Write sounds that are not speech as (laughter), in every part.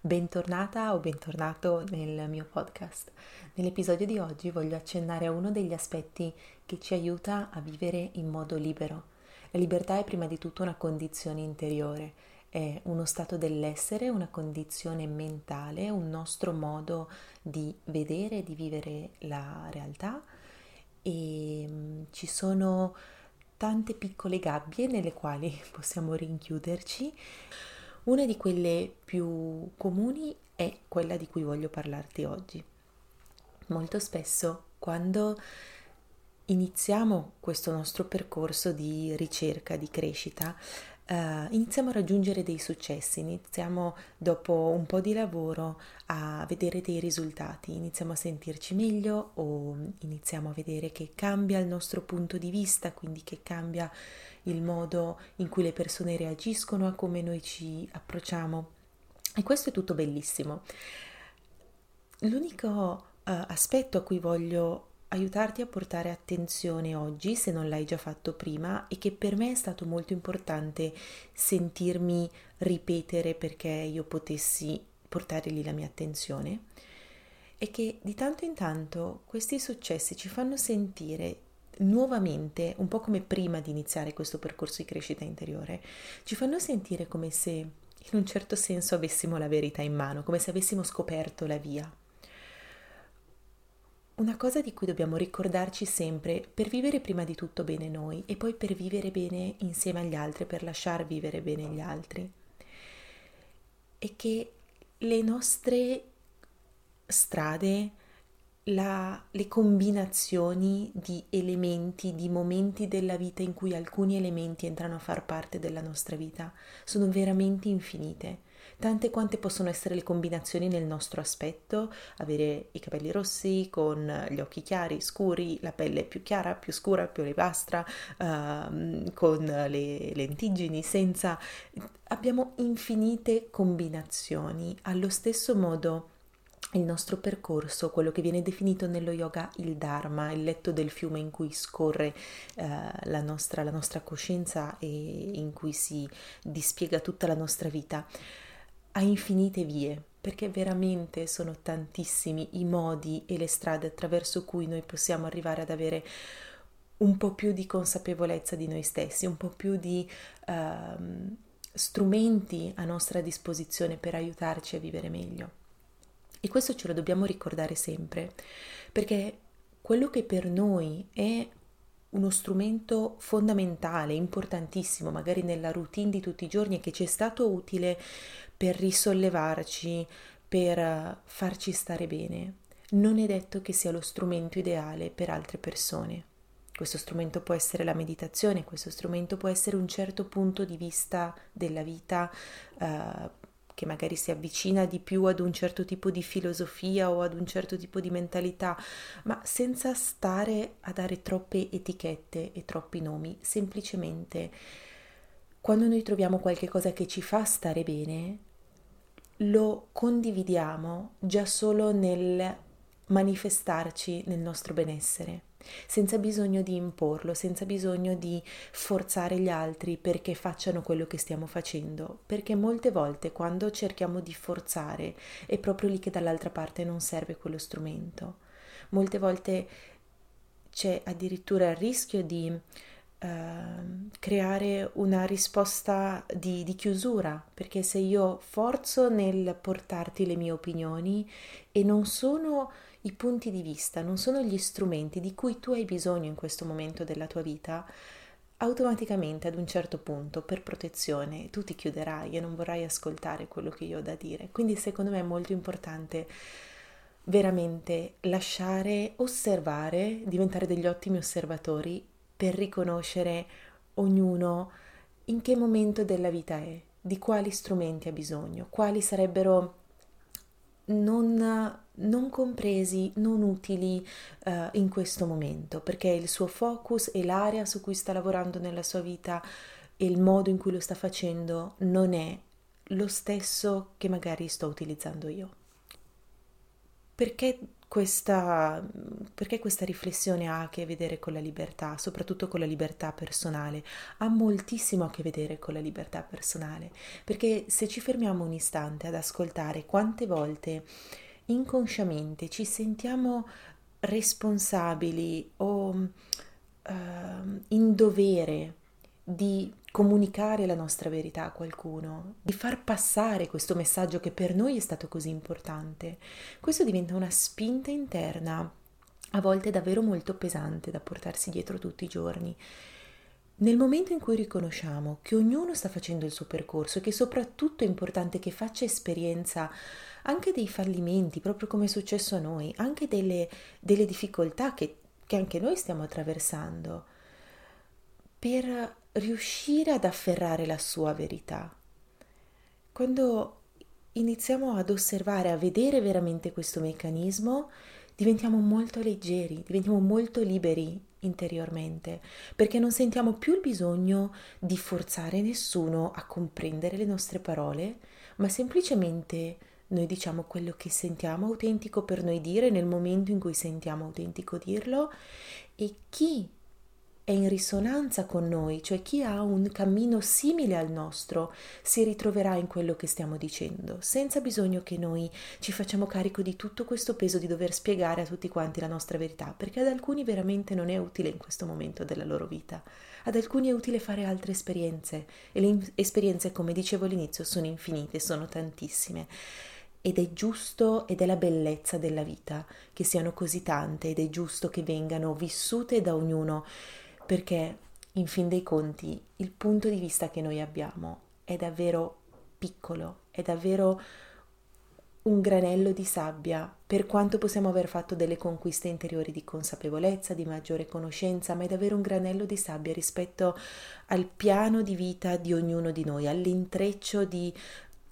Bentornata o bentornato nel mio podcast. Nell'episodio di oggi voglio accennare a uno degli aspetti che ci aiuta a vivere in modo libero. La libertà è prima di tutto una condizione interiore, è uno stato dell'essere, una condizione mentale, un nostro modo di vedere di vivere la realtà e mm, ci sono tante piccole gabbie nelle quali (laughs) possiamo rinchiuderci una di quelle più comuni è quella di cui voglio parlarti oggi. Molto spesso quando iniziamo questo nostro percorso di ricerca, di crescita, Uh, iniziamo a raggiungere dei successi, iniziamo dopo un po' di lavoro a vedere dei risultati, iniziamo a sentirci meglio o iniziamo a vedere che cambia il nostro punto di vista, quindi che cambia il modo in cui le persone reagiscono a come noi ci approcciamo. E questo è tutto bellissimo. L'unico uh, aspetto a cui voglio aiutarti a portare attenzione oggi, se non l'hai già fatto prima, e che per me è stato molto importante sentirmi ripetere perché io potessi portare lì la mia attenzione, è che di tanto in tanto questi successi ci fanno sentire nuovamente, un po' come prima di iniziare questo percorso di crescita interiore, ci fanno sentire come se in un certo senso avessimo la verità in mano, come se avessimo scoperto la via. Una cosa di cui dobbiamo ricordarci sempre per vivere prima di tutto bene noi e poi per vivere bene insieme agli altri, per lasciar vivere bene gli altri, è che le nostre strade, la, le combinazioni di elementi, di momenti della vita in cui alcuni elementi entrano a far parte della nostra vita, sono veramente infinite tante quante possono essere le combinazioni nel nostro aspetto, avere i capelli rossi con gli occhi chiari, scuri, la pelle più chiara, più scura, più olivastra, uh, con le lentiggini, senza... Abbiamo infinite combinazioni. Allo stesso modo il nostro percorso, quello che viene definito nello yoga il Dharma, il letto del fiume in cui scorre eh, la, nostra, la nostra coscienza e in cui si dispiega tutta la nostra vita a infinite vie, perché veramente sono tantissimi i modi e le strade attraverso cui noi possiamo arrivare ad avere un po' più di consapevolezza di noi stessi, un po' più di uh, strumenti a nostra disposizione per aiutarci a vivere meglio. E questo ce lo dobbiamo ricordare sempre, perché quello che per noi è uno strumento fondamentale, importantissimo, magari nella routine di tutti i giorni e che ci è stato utile per risollevarci, per farci stare bene, non è detto che sia lo strumento ideale per altre persone. Questo strumento può essere la meditazione, questo strumento può essere un certo punto di vista della vita uh, che magari si avvicina di più ad un certo tipo di filosofia o ad un certo tipo di mentalità, ma senza stare a dare troppe etichette e troppi nomi, semplicemente quando noi troviamo qualche cosa che ci fa stare bene, lo condividiamo già solo nel manifestarci nel nostro benessere, senza bisogno di imporlo, senza bisogno di forzare gli altri perché facciano quello che stiamo facendo, perché molte volte quando cerchiamo di forzare è proprio lì che dall'altra parte non serve quello strumento. Molte volte c'è addirittura il rischio di Ehm, creare una risposta di, di, chiusura, perché se io forzo nel portarti le mie opinioni e non sono i punti di vista, non sono gli strumenti di cui tu hai bisogno in questo momento della tua vita, automaticamente ad un certo punto per protezione tu ti chiuderai e non vorrai ascoltare quello che io ho da dire. Quindi secondo me è molto importante veramente lasciare osservare, diventare degli ottimi osservatori per riconoscere ognuno in che momento della vita è, di quali strumenti ha bisogno, quali sarebbero non, non compresi, non utili uh, in questo momento, perché il suo focus e l'area su cui sta lavorando nella sua vita e il modo in cui lo sta facendo non è lo stesso che magari sto utilizzando io. Perché questa, perché questa riflessione ha a che vedere con la libertà, soprattutto con la libertà personale, ha moltissimo a che vedere con la libertà personale, perché se ci fermiamo un istante ad ascoltare quante volte inconsciamente ci sentiamo responsabili o uh, in dovere di comunicare la nostra verità a qualcuno, di far passare questo messaggio che per noi è stato così importante. Questo diventa una spinta interna, a volte davvero molto pesante da portarsi dietro tutti i giorni. Nel momento in cui riconosciamo che ognuno sta facendo il suo percorso e che soprattutto è importante che faccia esperienza anche dei fallimenti, proprio come è successo a noi, anche delle, delle difficoltà che, che anche noi stiamo attraversando, per riuscire ad afferrare la sua verità. Quando iniziamo ad osservare, a vedere veramente questo meccanismo, diventiamo molto leggeri, diventiamo molto liberi interiormente, perché non sentiamo più il bisogno di forzare nessuno a comprendere le nostre parole, ma semplicemente noi diciamo quello che sentiamo autentico per noi dire nel momento in cui sentiamo autentico dirlo e chi è in risonanza con noi, cioè chi ha un cammino simile al nostro si ritroverà in quello che stiamo dicendo, senza bisogno che noi ci facciamo carico di tutto questo peso di dover spiegare a tutti quanti la nostra verità, perché ad alcuni veramente non è utile in questo momento della loro vita. Ad alcuni è utile fare altre esperienze e le esperienze, come dicevo all'inizio, sono infinite, sono tantissime ed è giusto ed è la bellezza della vita che siano così tante ed è giusto che vengano vissute da ognuno perché in fin dei conti il punto di vista che noi abbiamo è davvero piccolo, è davvero un granello di sabbia, per quanto possiamo aver fatto delle conquiste interiori di consapevolezza, di maggiore conoscenza, ma è davvero un granello di sabbia rispetto al piano di vita di ognuno di noi, all'intreccio di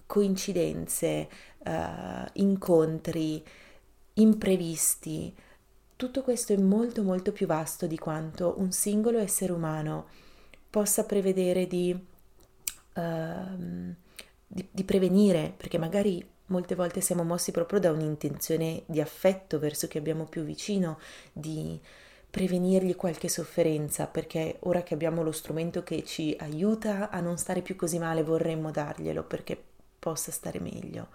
coincidenze, uh, incontri, imprevisti, tutto questo è molto molto più vasto di quanto un singolo essere umano possa prevedere di, uh, di, di prevenire, perché magari molte volte siamo mossi proprio da un'intenzione di affetto verso chi abbiamo più vicino, di prevenirgli qualche sofferenza, perché ora che abbiamo lo strumento che ci aiuta a non stare più così male, vorremmo darglielo perché possa stare meglio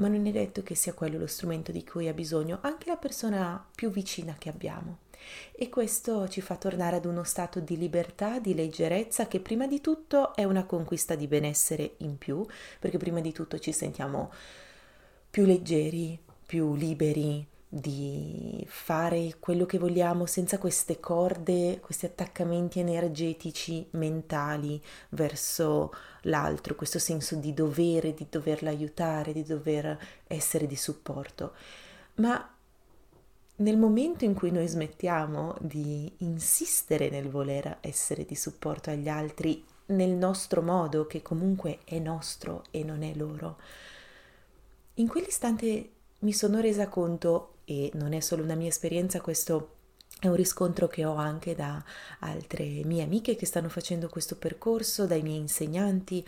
ma non è detto che sia quello lo strumento di cui ha bisogno anche la persona più vicina che abbiamo. E questo ci fa tornare ad uno stato di libertà, di leggerezza, che prima di tutto è una conquista di benessere in più, perché prima di tutto ci sentiamo più leggeri, più liberi, di fare quello che vogliamo senza queste corde, questi attaccamenti energetici mentali verso l'altro, questo senso di dovere, di doverla aiutare, di dover essere di supporto. Ma nel momento in cui noi smettiamo di insistere nel voler essere di supporto agli altri nel nostro modo, che comunque è nostro e non è loro, in quell'istante mi sono resa conto e non è solo una mia esperienza, questo è un riscontro che ho anche da altre mie amiche che stanno facendo questo percorso, dai miei insegnanti.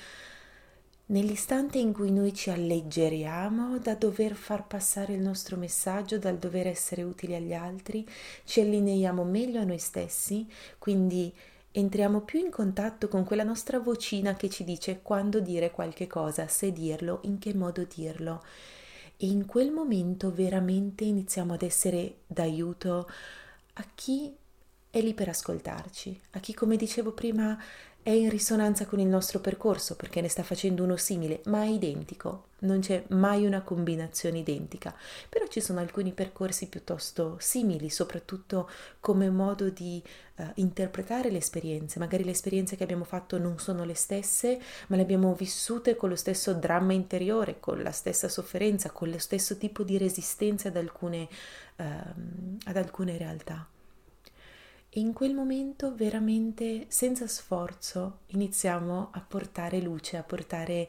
Nell'istante in cui noi ci alleggeriamo da dover far passare il nostro messaggio, dal dover essere utili agli altri, ci allineiamo meglio a noi stessi, quindi entriamo più in contatto con quella nostra vocina che ci dice quando dire qualche cosa, se dirlo, in che modo dirlo e in quel momento veramente iniziamo ad essere d'aiuto a chi è lì per ascoltarci, a chi, come dicevo prima, è in risonanza con il nostro percorso perché ne sta facendo uno simile, ma è identico, non c'è mai una combinazione identica, però ci sono alcuni percorsi piuttosto simili, soprattutto come modo di uh, interpretare le esperienze. Magari le esperienze che abbiamo fatto non sono le stesse, ma le abbiamo vissute con lo stesso dramma interiore, con la stessa sofferenza, con lo stesso tipo di resistenza ad alcune, uh, ad alcune realtà. E in quel momento veramente senza sforzo iniziamo a portare luce, a portare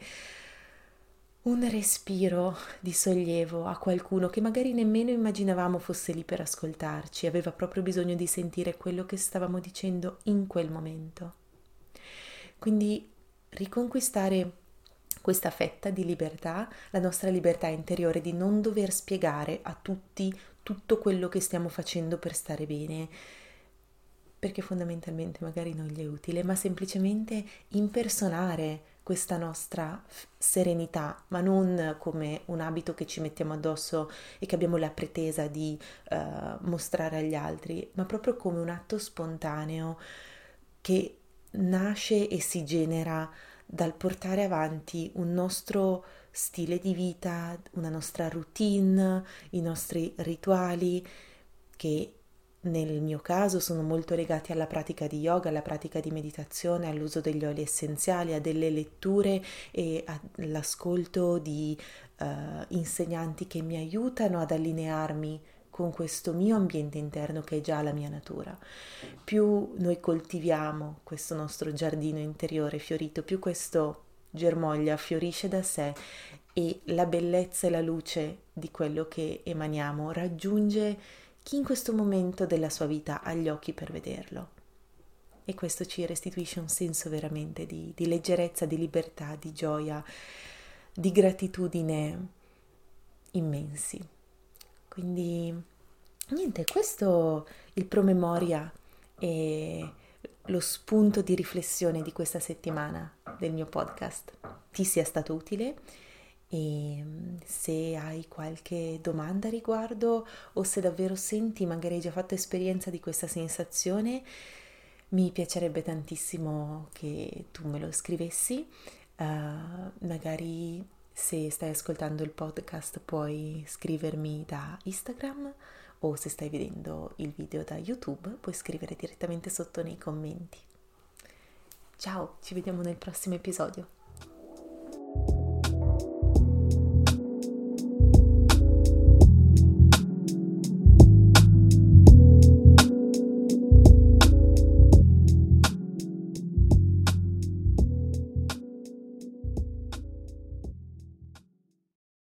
un respiro di sollievo a qualcuno che magari nemmeno immaginavamo fosse lì per ascoltarci, aveva proprio bisogno di sentire quello che stavamo dicendo in quel momento. Quindi riconquistare questa fetta di libertà, la nostra libertà interiore di non dover spiegare a tutti tutto quello che stiamo facendo per stare bene, perché fondamentalmente magari non gli è utile, ma semplicemente impersonare questa nostra serenità, ma non come un abito che ci mettiamo addosso e che abbiamo la pretesa di uh, mostrare agli altri, ma proprio come un atto spontaneo che nasce e si genera dal portare avanti un nostro stile di vita, una nostra routine, i nostri rituali che nel mio caso sono molto legati alla pratica di yoga, alla pratica di meditazione, all'uso degli oli essenziali, a delle letture e all'ascolto di uh, insegnanti che mi aiutano ad allinearmi con questo mio ambiente interno che è già la mia natura. Più noi coltiviamo questo nostro giardino interiore fiorito, più questo germoglia fiorisce da sé e la bellezza e la luce di quello che emaniamo raggiunge chi in questo momento della sua vita ha gli occhi per vederlo. E questo ci restituisce un senso veramente di, di leggerezza, di libertà, di gioia, di gratitudine immensi. Quindi, niente, questo il promemoria e lo spunto di riflessione di questa settimana del mio podcast ti sia stato utile e mm, se hai qualche domanda riguardo o se davvero senti, magari hai già fatto esperienza di questa sensazione, mi piacerebbe tantissimo che tu me lo scrivessi. Uh, magari se stai ascoltando il podcast puoi scrivermi da Instagram o se stai vedendo il video da YouTube puoi scrivere direttamente sotto nei commenti. Ciao, ci vediamo nel prossimo episodio.